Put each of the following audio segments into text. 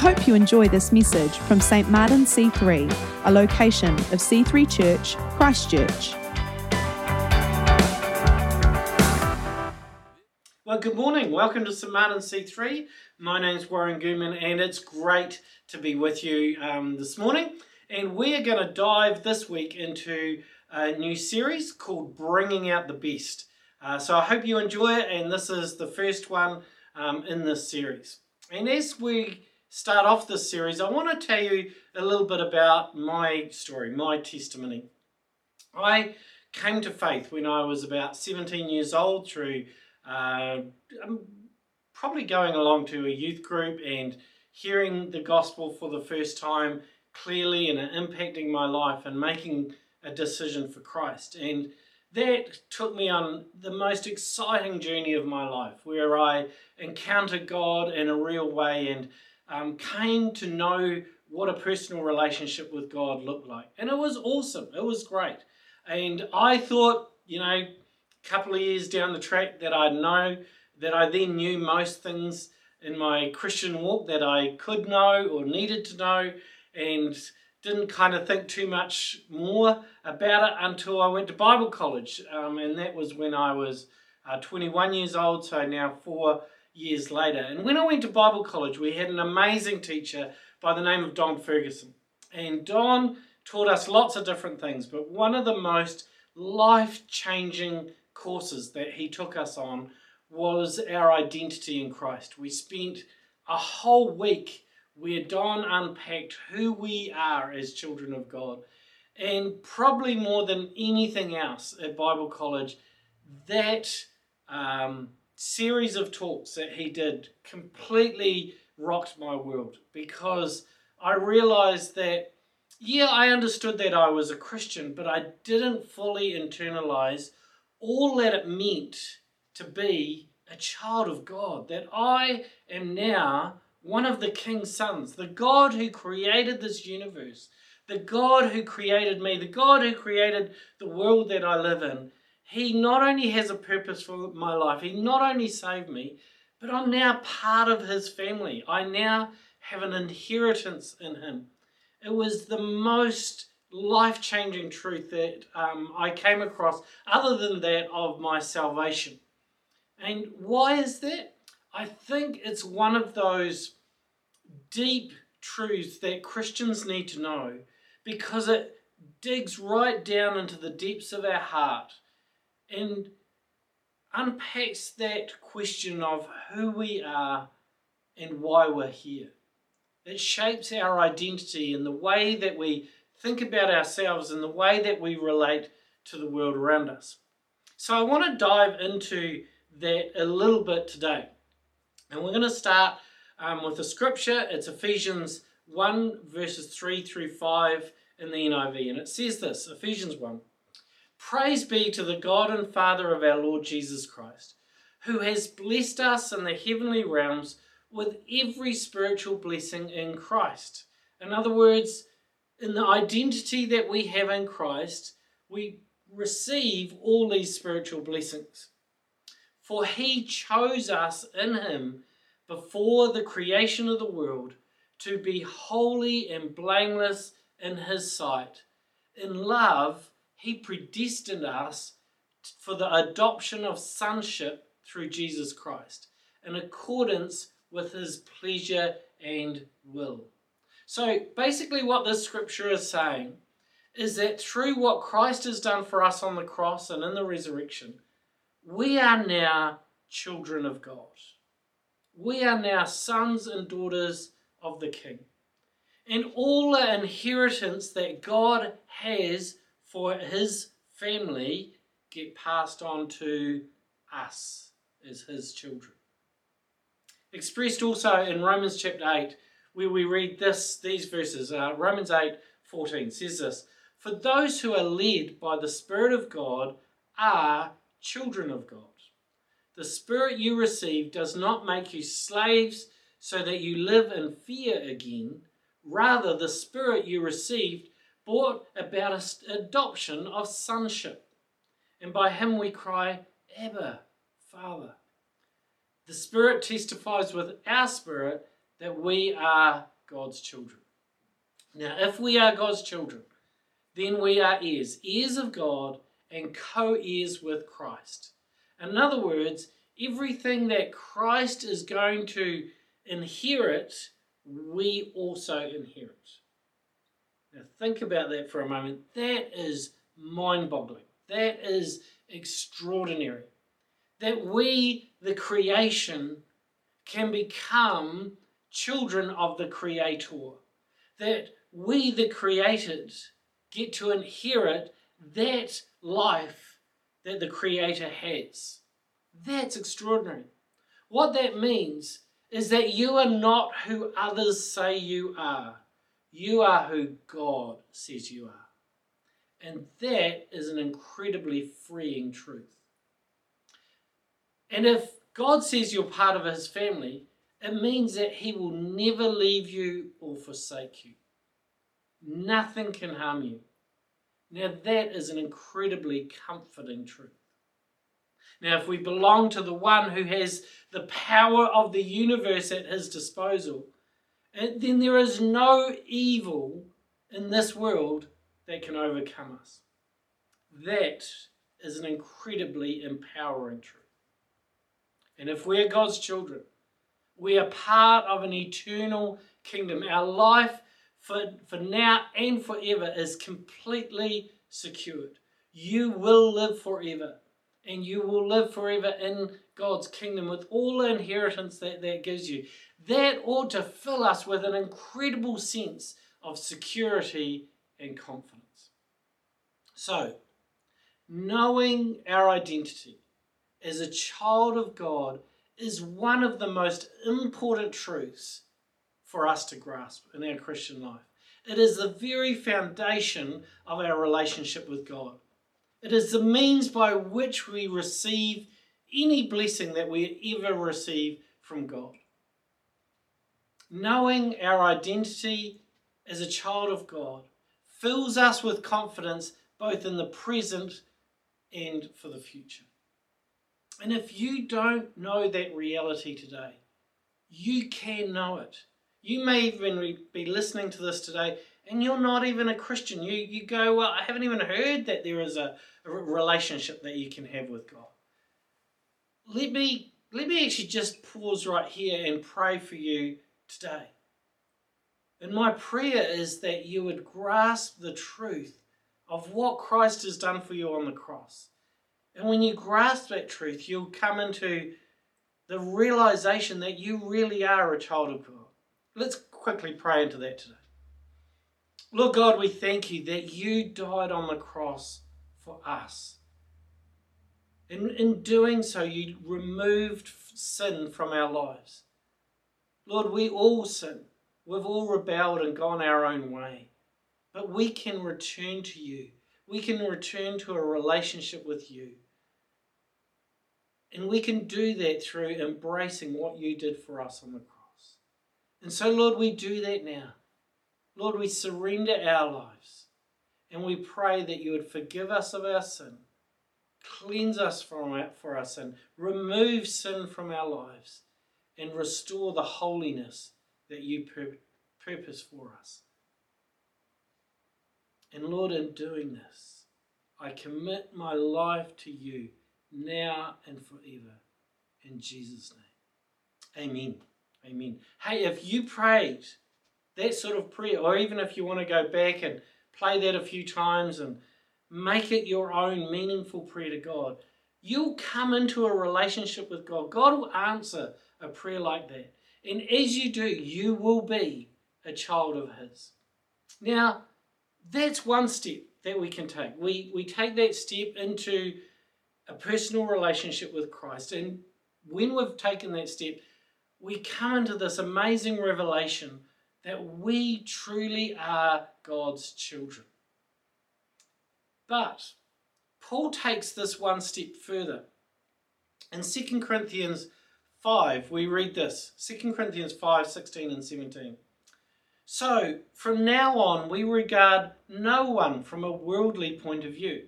hope you enjoy this message from St. Martin C3, a location of C3 Church, Christchurch. Well, good morning. Welcome to St. Martin C3. My name's Warren Gooman, and it's great to be with you um, this morning. And we are going to dive this week into a new series called Bringing Out the Best. Uh, so I hope you enjoy it, and this is the first one um, in this series. And as we start off this series, I want to tell you a little bit about my story, my testimony. I came to faith when I was about 17 years old through uh, probably going along to a youth group and hearing the gospel for the first time clearly and impacting my life and making a decision for Christ. And that took me on the most exciting journey of my life where I encountered God in a real way and um, came to know what a personal relationship with God looked like. And it was awesome, it was great. And I thought, you know, a couple of years down the track that I know that I then knew most things in my Christian walk that I could know or needed to know and didn't kind of think too much more about it until I went to Bible college. Um, and that was when I was uh, 21 years old, so now four years later. And when I went to Bible college, we had an amazing teacher by the name of Don Ferguson. And Don taught us lots of different things, but one of the most life changing courses that he took us on was our identity in Christ. We spent a whole week where Don unpacked who we are as children of God. And probably more than anything else at Bible College, that um, series of talks that he did completely rocked my world because I realized that, yeah, I understood that I was a Christian, but I didn't fully internalize all that it meant to be a child of God, that I am now one of the king's sons, the God who created this universe, the God who created me, the God who created the world that I live in. He not only has a purpose for my life, He not only saved me, but I'm now part of His family. I now have an inheritance in Him. It was the most life changing truth that um, I came across, other than that of my salvation. And why is that? I think it's one of those deep truths that Christians need to know because it digs right down into the depths of our heart and unpacks that question of who we are and why we're here. It shapes our identity and the way that we think about ourselves and the way that we relate to the world around us. So I want to dive into that a little bit today. And we're going to start um, with a scripture. It's Ephesians 1, verses 3 through 5 in the NIV. And it says this Ephesians 1 Praise be to the God and Father of our Lord Jesus Christ, who has blessed us in the heavenly realms with every spiritual blessing in Christ. In other words, in the identity that we have in Christ, we receive all these spiritual blessings. For he chose us in him before the creation of the world to be holy and blameless in his sight. In love, he predestined us for the adoption of sonship through Jesus Christ, in accordance with his pleasure and will. So basically, what this scripture is saying is that through what Christ has done for us on the cross and in the resurrection, we are now children of God. We are now sons and daughters of the King. And all the inheritance that God has for his family get passed on to us as his children. Expressed also in Romans chapter 8 where we read this these verses. Uh, Romans 8 14 says this For those who are led by the Spirit of God are children of God. The Spirit you receive does not make you slaves so that you live in fear again. Rather, the Spirit you received brought about adoption of sonship. And by him we cry, Abba, Father. The Spirit testifies with our spirit that we are God's children. Now, if we are God's children, then we are heirs, heirs of God and co heirs with Christ. In other words, everything that Christ is going to inherit, we also inherit. Now, think about that for a moment. That is mind boggling. That is extraordinary. That we, the creation, can become children of the Creator. That we, the created, get to inherit that life that the Creator has. That's extraordinary. What that means is that you are not who others say you are. You are who God says you are. And that is an incredibly freeing truth. And if God says you're part of His family, it means that He will never leave you or forsake you. Nothing can harm you. Now, that is an incredibly comforting truth. Now, if we belong to the one who has the power of the universe at his disposal, Uh, then there is no evil in this world that can overcome us. That is an incredibly empowering truth. And if we're God's children, we are part of an eternal kingdom. Our life for, for now and forever is completely secured. You will live forever, and you will live forever in God's kingdom with all the inheritance that that gives you. That ought to fill us with an incredible sense of security and confidence. So, knowing our identity as a child of God is one of the most important truths for us to grasp in our Christian life. It is the very foundation of our relationship with God. It is the means by which we receive any blessing that we ever receive from God. Knowing our identity as a child of God fills us with confidence both in the present and for the future. And if you don't know that reality today, you can know it. You may even be listening to this today and you're not even a Christian. You, you go, Well, I haven't even heard that there is a, a relationship that you can have with God. Let me, let me actually just pause right here and pray for you today. And my prayer is that you would grasp the truth of what Christ has done for you on the cross. And when you grasp that truth, you'll come into the realization that you really are a child of God. Let's quickly pray into that today. Lord God, we thank you that you died on the cross for us. In, in doing so, you removed sin from our lives. Lord, we all sin. We've all rebelled and gone our own way. But we can return to you. We can return to a relationship with you. And we can do that through embracing what you did for us on the cross. And so, Lord, we do that now. Lord, we surrender our lives and we pray that you would forgive us of our sin, cleanse us from it for our sin, remove sin from our lives, and restore the holiness that you pur- purpose for us. And Lord, in doing this, I commit my life to you now and forever. In Jesus' name. Amen. Amen. Hey, if you prayed that sort of prayer, or even if you want to go back and play that a few times and make it your own meaningful prayer to God, you'll come into a relationship with God. God will answer a prayer like that. And as you do, you will be a child of His. Now, that's one step that we can take. We, we take that step into a personal relationship with Christ. And when we've taken that step, we come into this amazing revelation that we truly are God's children. But Paul takes this one step further. In 2 Corinthians 5, we read this 2 Corinthians 5 16 and 17. So, from now on, we regard no one from a worldly point of view.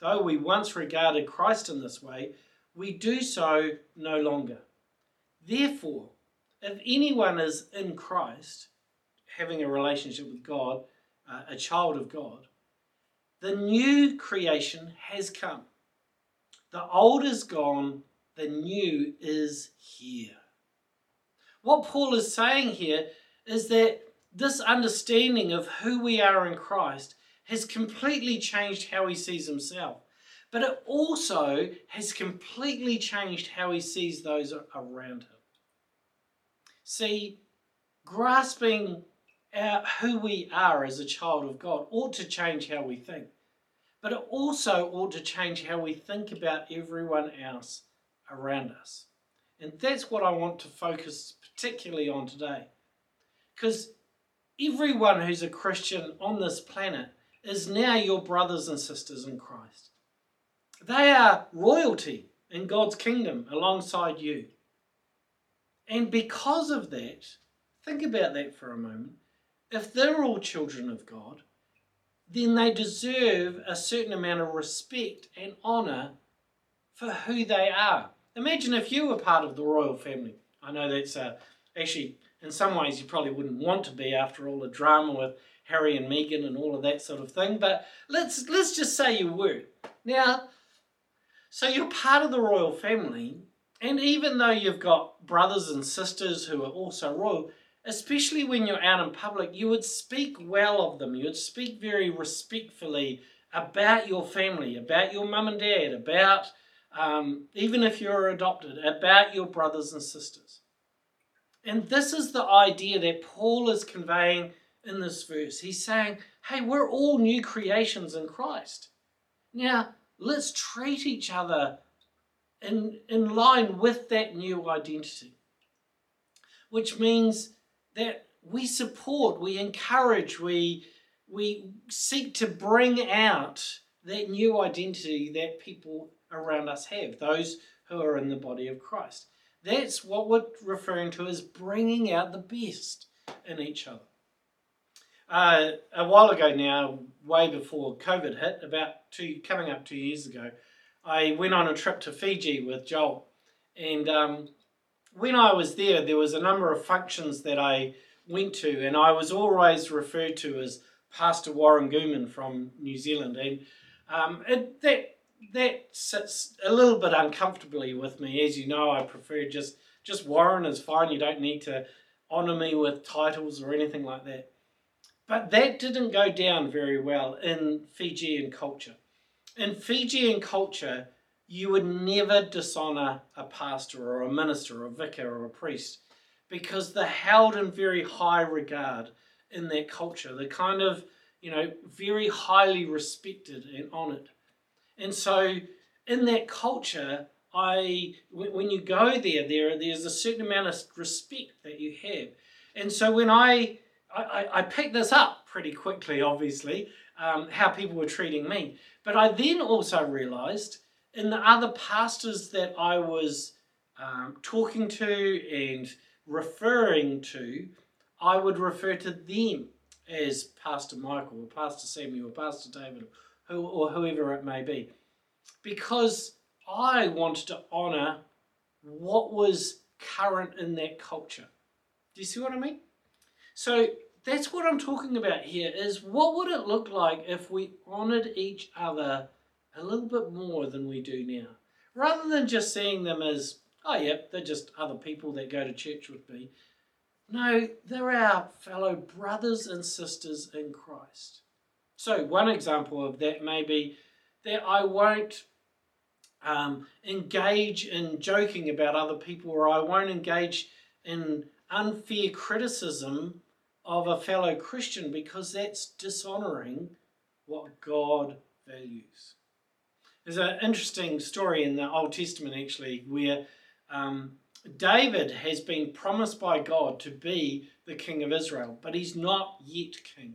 Though we once regarded Christ in this way, we do so no longer. Therefore, if anyone is in Christ, having a relationship with God, uh, a child of God, the new creation has come. The old is gone, the new is here. What Paul is saying here is that this understanding of who we are in Christ has completely changed how he sees himself. But it also has completely changed how he sees those around him. See, grasping our, who we are as a child of God ought to change how we think. But it also ought to change how we think about everyone else around us. And that's what I want to focus particularly on today. Because everyone who's a Christian on this planet is now your brothers and sisters in Christ. They are royalty in God's kingdom alongside you. And because of that, think about that for a moment. If they're all children of God, then they deserve a certain amount of respect and honour for who they are. Imagine if you were part of the royal family. I know that's uh, actually, in some ways, you probably wouldn't want to be after all the drama with Harry and Meghan and all of that sort of thing. But let's let's just say you were. Now, so you're part of the royal family, and even though you've got brothers and sisters who are also royal, especially when you're out in public, you would speak well of them. You would speak very respectfully about your family, about your mum and dad, about, um, even if you're adopted, about your brothers and sisters. And this is the idea that Paul is conveying in this verse. He's saying, hey, we're all new creations in Christ. Now, let's treat each other in, in line with that new identity, which means that we support, we encourage, we, we seek to bring out that new identity that people around us have, those who are in the body of Christ. That's what we're referring to as bringing out the best in each other. Uh, a while ago now, way before COVID hit, about two, coming up two years ago, I went on a trip to Fiji with Joel. And um, when I was there, there was a number of functions that I went to, and I was always referred to as Pastor Warren Gooman from New Zealand. And um, it, that that sits a little bit uncomfortably with me. As you know, I prefer just just Warren is fine. You don't need to honour me with titles or anything like that. But that didn't go down very well in Fijian culture. In Fijian culture, you would never dishonour a pastor or a minister or a vicar or a priest because they're held in very high regard in that culture. They're kind of, you know, very highly respected and honoured. And so in that culture, I when you go there, there there's a certain amount of respect that you have. And so when I I, I picked this up pretty quickly, obviously, um, how people were treating me. But I then also realized in the other pastors that I was um, talking to and referring to, I would refer to them as Pastor Michael or Pastor Samuel or Pastor David or, or whoever it may be. Because I wanted to honour what was current in that culture. Do you see what I mean? So that's what I'm talking about here is what would it look like if we honoured each other a little bit more than we do now? Rather than just seeing them as, oh, yep, they're just other people that go to church with me. No, they're our fellow brothers and sisters in Christ. So, one example of that may be that I won't um, engage in joking about other people or I won't engage in unfair criticism of a fellow Christian because that's dishonoring what God values. There's an interesting story in the Old Testament actually where um, David has been promised by God to be the king of Israel, but he's not yet king.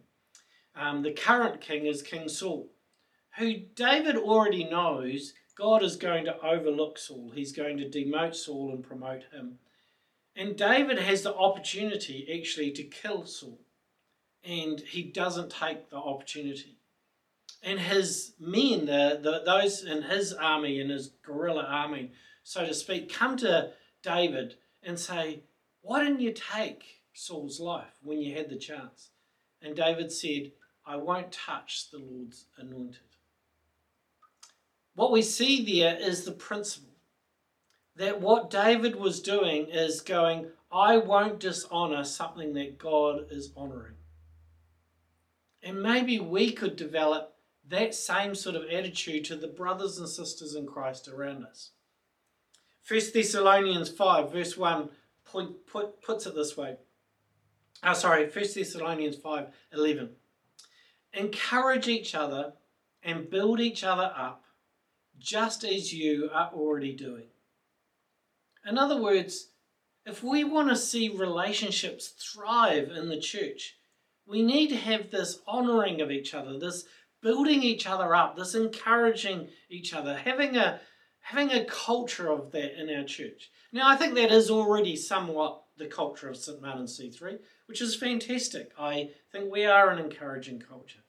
Um, the current king is King Saul, who David already knows God is going to overlook Saul. He's going to demote Saul and promote him. And David has the opportunity actually to kill Saul, and he doesn't take the opportunity. And his men, the, the, those in his army, in his guerrilla army, so to speak, come to David and say, Why didn't you take Saul's life when you had the chance. And David said, I won't touch the Lord's anointed. What we see there is the principle that what David was doing is going, I won't dishonor something that God is honoring. And maybe we could develop that same sort of attitude to the brothers and sisters in Christ around us. 1 Thessalonians 5, verse 1 put, put, puts it this way. Oh, sorry, 1 Thessalonians 5, 11. Encourage each other and build each other up, just as you are already doing. In other words, if we want to see relationships thrive in the church, we need to have this honoring of each other, this building each other up, this encouraging each other, having a having a culture of that in our church. Now, I think that is already somewhat the culture of St. Martin C3, which is fantastic. I think we are an encouraging culture.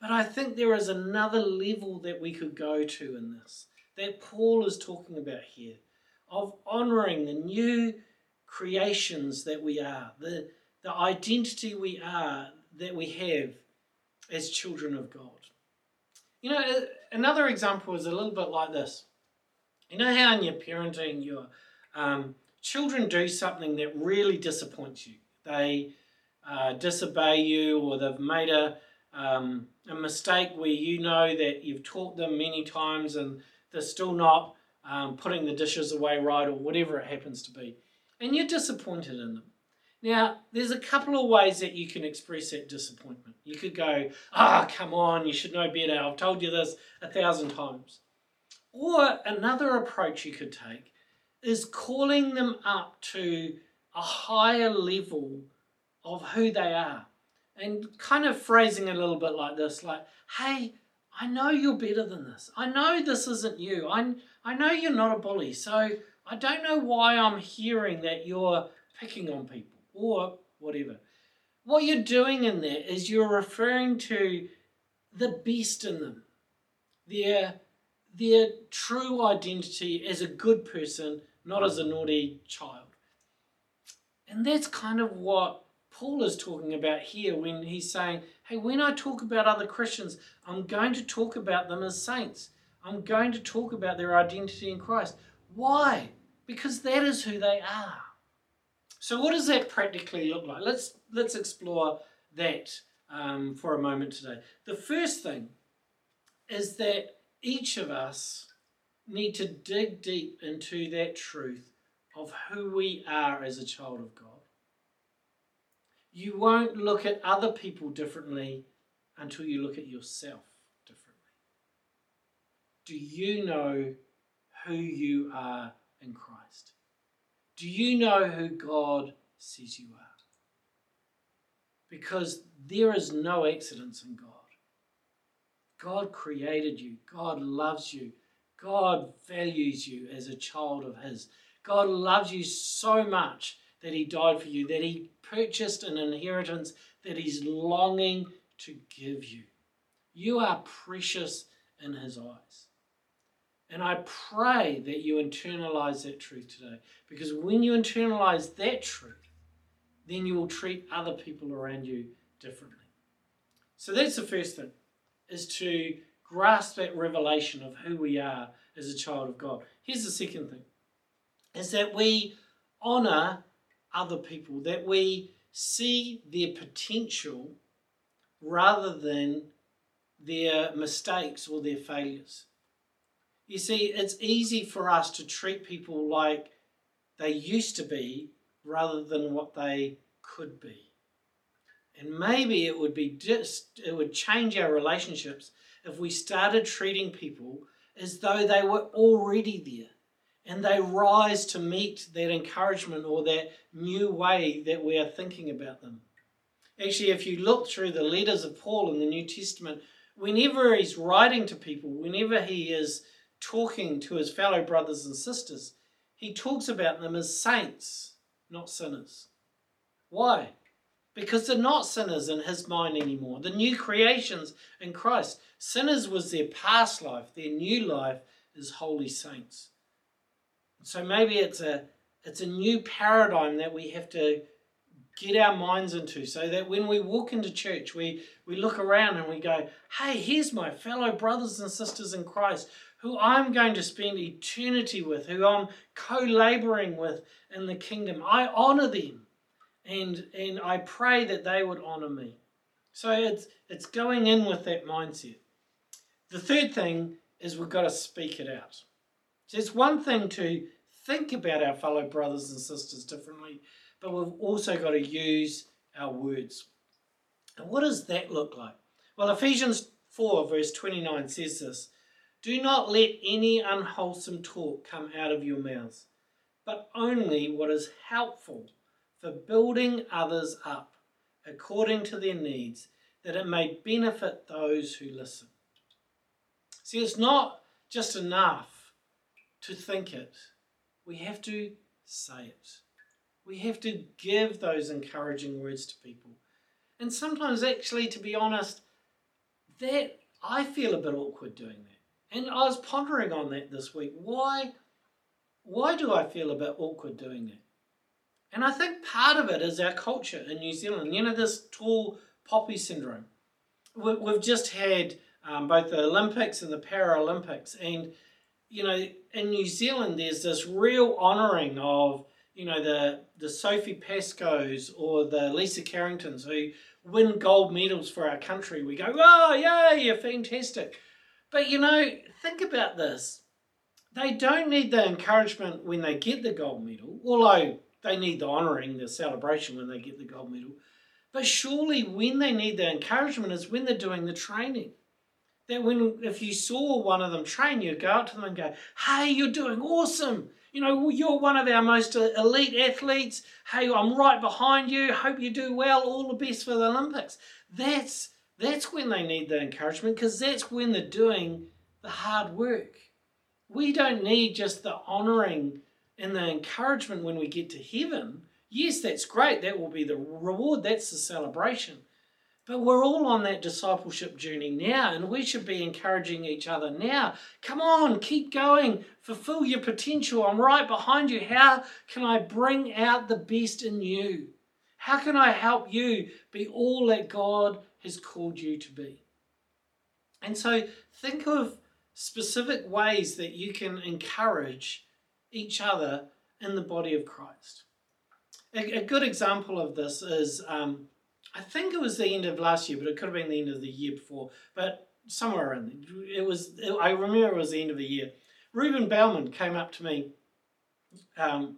But I think there is another level that we could go to in this, that Paul is talking about here, of honouring the new creations that we are, the, the identity we are, that we have as children of God. You know, another example is a little bit like this. You know how in your parenting, your um, children do something that really disappoints you. They uh, disobey you, or they've made a um, a mistake where you know that you've taught them many times and they're still not um, putting the dishes away right, or whatever it happens to be, and you're disappointed in them. Now, there's a couple of ways that you can express that disappointment. You could go, ah, oh, come on, you should know better. I've told you this a thousand times. Or another approach you could take is calling them up to a higher level of who they are and kind of phrasing it a little bit like this like, hey, I know you're better than this. I know this isn't you. I, I know you're not a bully. So I don't know why I'm hearing that you're picking on people or whatever. What you're doing in there is you're referring to the best in them, their, their true identity as a good person, not as a naughty child. And that's kind of what Paul is talking about here when he's saying, hey, when I talk about other Christians, I'm going to talk about them as saints. I'm going to talk about their identity in Christ. Why? Because that is who they are. So what does that practically look like? Let's let's explore that um, for a moment today. The first thing is that each of us need to dig deep into that truth of who we are as a child of God. You won't look at other people differently until you look at yourself differently. Do you know who you are in Christ? Do you know who God says you are? Because there is no accidents in God. God created you, God loves you, God values you as a child of His. God loves you so much that He died for you, that He purchased an inheritance that He's longing to give you. You are precious in His eyes. And I pray that you internalize that truth today. Because when you internalize that truth, then you will treat other people around you differently. So that's the first thing, is to grasp that revelation of who we are as a child of God. Here's the second thing, is that we honor other people, that we see their potential rather than their mistakes or their failures. You see, it's easy for us to treat people like they used to be rather than what they could be. And maybe it would be just, it would change our relationships if we started treating people as though they were already there and they rise to meet that encouragement or that new way that we are thinking about them. Actually, if you look through the letters of Paul in the New Testament, whenever he's writing to people, whenever he is talking to his fellow brothers and sisters, he talks about them as saints, not sinners. Why? Because they're not sinners in his mind anymore. The new creations in Christ. Sinners was their past life, their new life is holy saints. So maybe it's a it's a new paradigm that we have to get our minds into so that when we walk into church, we, we look around and we go, hey, here's my fellow brothers and sisters in Christ who I'm going to spend eternity with, who I'm co laboring with in the kingdom. I honor them and, and I pray that they would honor me. So it's, it's going in with that mindset. The third thing is we've got to speak it out. So it's one thing to think about our fellow brothers and sisters differently, but we've also got to use our words. And what does that look like? Well, Ephesians 4, verse 29 says this Do not let any unwholesome talk come out of your mouths, but only what is helpful for building others up according to their needs, that it may benefit those who listen. See, it's not just enough to think it, we have to say it. We have to give those encouraging words to people. And sometimes, actually, to be honest, that I feel a bit awkward doing that. And I was pondering on that this week. Why, why do I feel a bit awkward doing that? And I think part of it is our culture in New Zealand. You know, this tall poppy syndrome. We've just had um, both the Olympics and the Paralympics. And, you know, in New Zealand, there's this real honouring of, you know, the, the Sophie Pascoes or the Lisa Carringtons who win gold medals for our country. We go, oh, yeah, you're fantastic. But, you know, think about this. They don't need the encouragement when they get the gold medal, although they need the honouring, the celebration when they get the gold medal. But surely when they need the encouragement is when they're doing the training. That when if you saw one of them train, you'd go up to them and go, Hey, you're doing awesome. You know, you're one of our most uh, elite athletes. Hey, I'm right behind you. Hope you do well. All the best for the Olympics. That's that's when they need the encouragement because that's when they're doing the hard work. We don't need just the honouring and the encouragement when we get to heaven. Yes, that's great. That will be the reward. That's the celebration. But we're all on that discipleship journey now, and we should be encouraging each other now. Come on, keep going, fulfill your potential. I'm right behind you. How can I bring out the best in you? How can I help you be all that God has called you to be? And so think of specific ways that you can encourage each other in the body of Christ. A, a good example of this is um, I think it was the end of last year, but it could have been the end of the year before. But somewhere in there, it was. I remember it was the end of the year. Reuben Bauman came up to me. Um,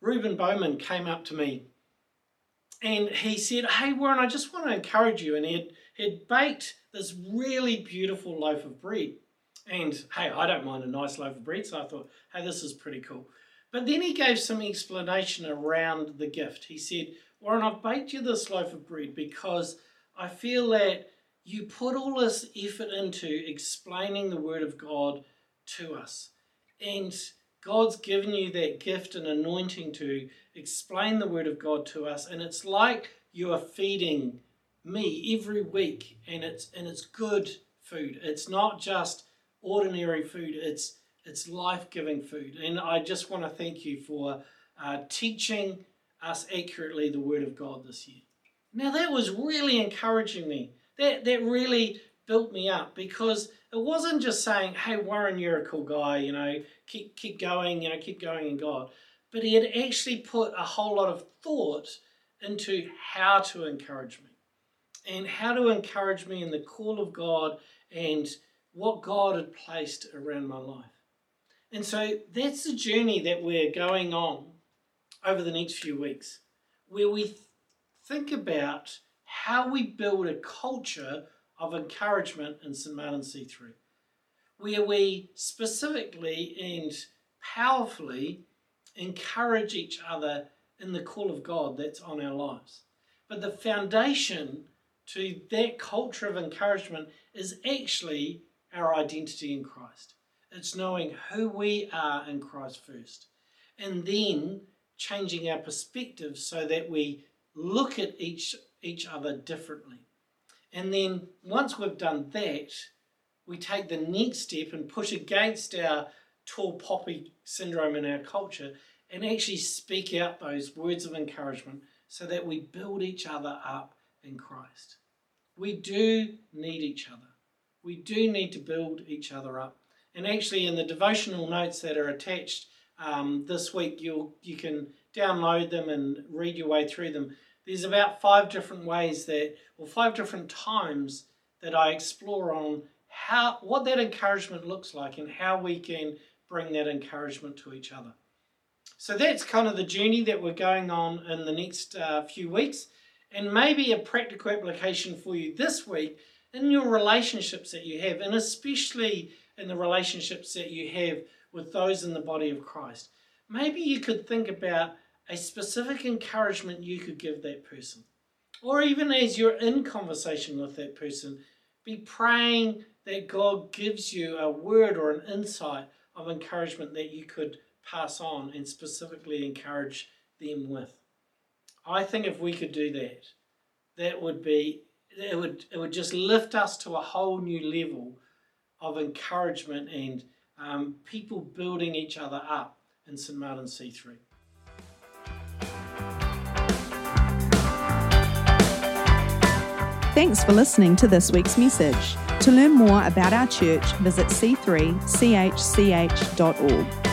Reuben Bowman came up to me and he said, Hey, Warren, I just want to encourage you. And he had, he had baked this really beautiful loaf of bread. And hey, I don't mind a nice loaf of bread, so I thought, hey, this is pretty cool. But then he gave some explanation around the gift. He said, Warren, I've baked you this loaf of bread because I feel that you put all this effort into explaining the Word of God to us. And God's given you that gift and anointing to explain the Word of God to us. And it's like you are feeding me every week, and it's and it's good food. It's not just ordinary food. It's it's life giving food. And I just want to thank you for uh, teaching us accurately the Word of God this year. Now, that was really encouraging me. That, that really built me up because it wasn't just saying, hey, Warren, you're a cool guy, you know, keep, keep going, you know, keep going in God. But he had actually put a whole lot of thought into how to encourage me and how to encourage me in the call of God and what God had placed around my life. And so that's the journey that we're going on over the next few weeks, where we think about how we build a culture of encouragement in St. Martin C3, where we specifically and powerfully encourage each other in the call of God that's on our lives. But the foundation to that culture of encouragement is actually our identity in Christ. It's knowing who we are in Christ first, and then changing our perspective so that we look at each each other differently. And then once we've done that, we take the next step and push against our tall poppy syndrome in our culture and actually speak out those words of encouragement so that we build each other up in Christ. We do need each other. We do need to build each other up. And actually, in the devotional notes that are attached um, this week, you you can download them and read your way through them. There's about five different ways that, or five different times that I explore on how what that encouragement looks like and how we can bring that encouragement to each other. So that's kind of the journey that we're going on in the next uh, few weeks, and maybe a practical application for you this week in your relationships that you have, and especially in the relationships that you have with those in the body of Christ. Maybe you could think about a specific encouragement you could give that person. Or even as you're in conversation with that person, be praying that God gives you a word or an insight of encouragement that you could pass on and specifically encourage them with. I think if we could do that, that would be it would it would just lift us to a whole new level of encouragement and um, people building each other up in St Martin C3. Thanks for listening to this week's message. To learn more about our church, visit c3chch.org.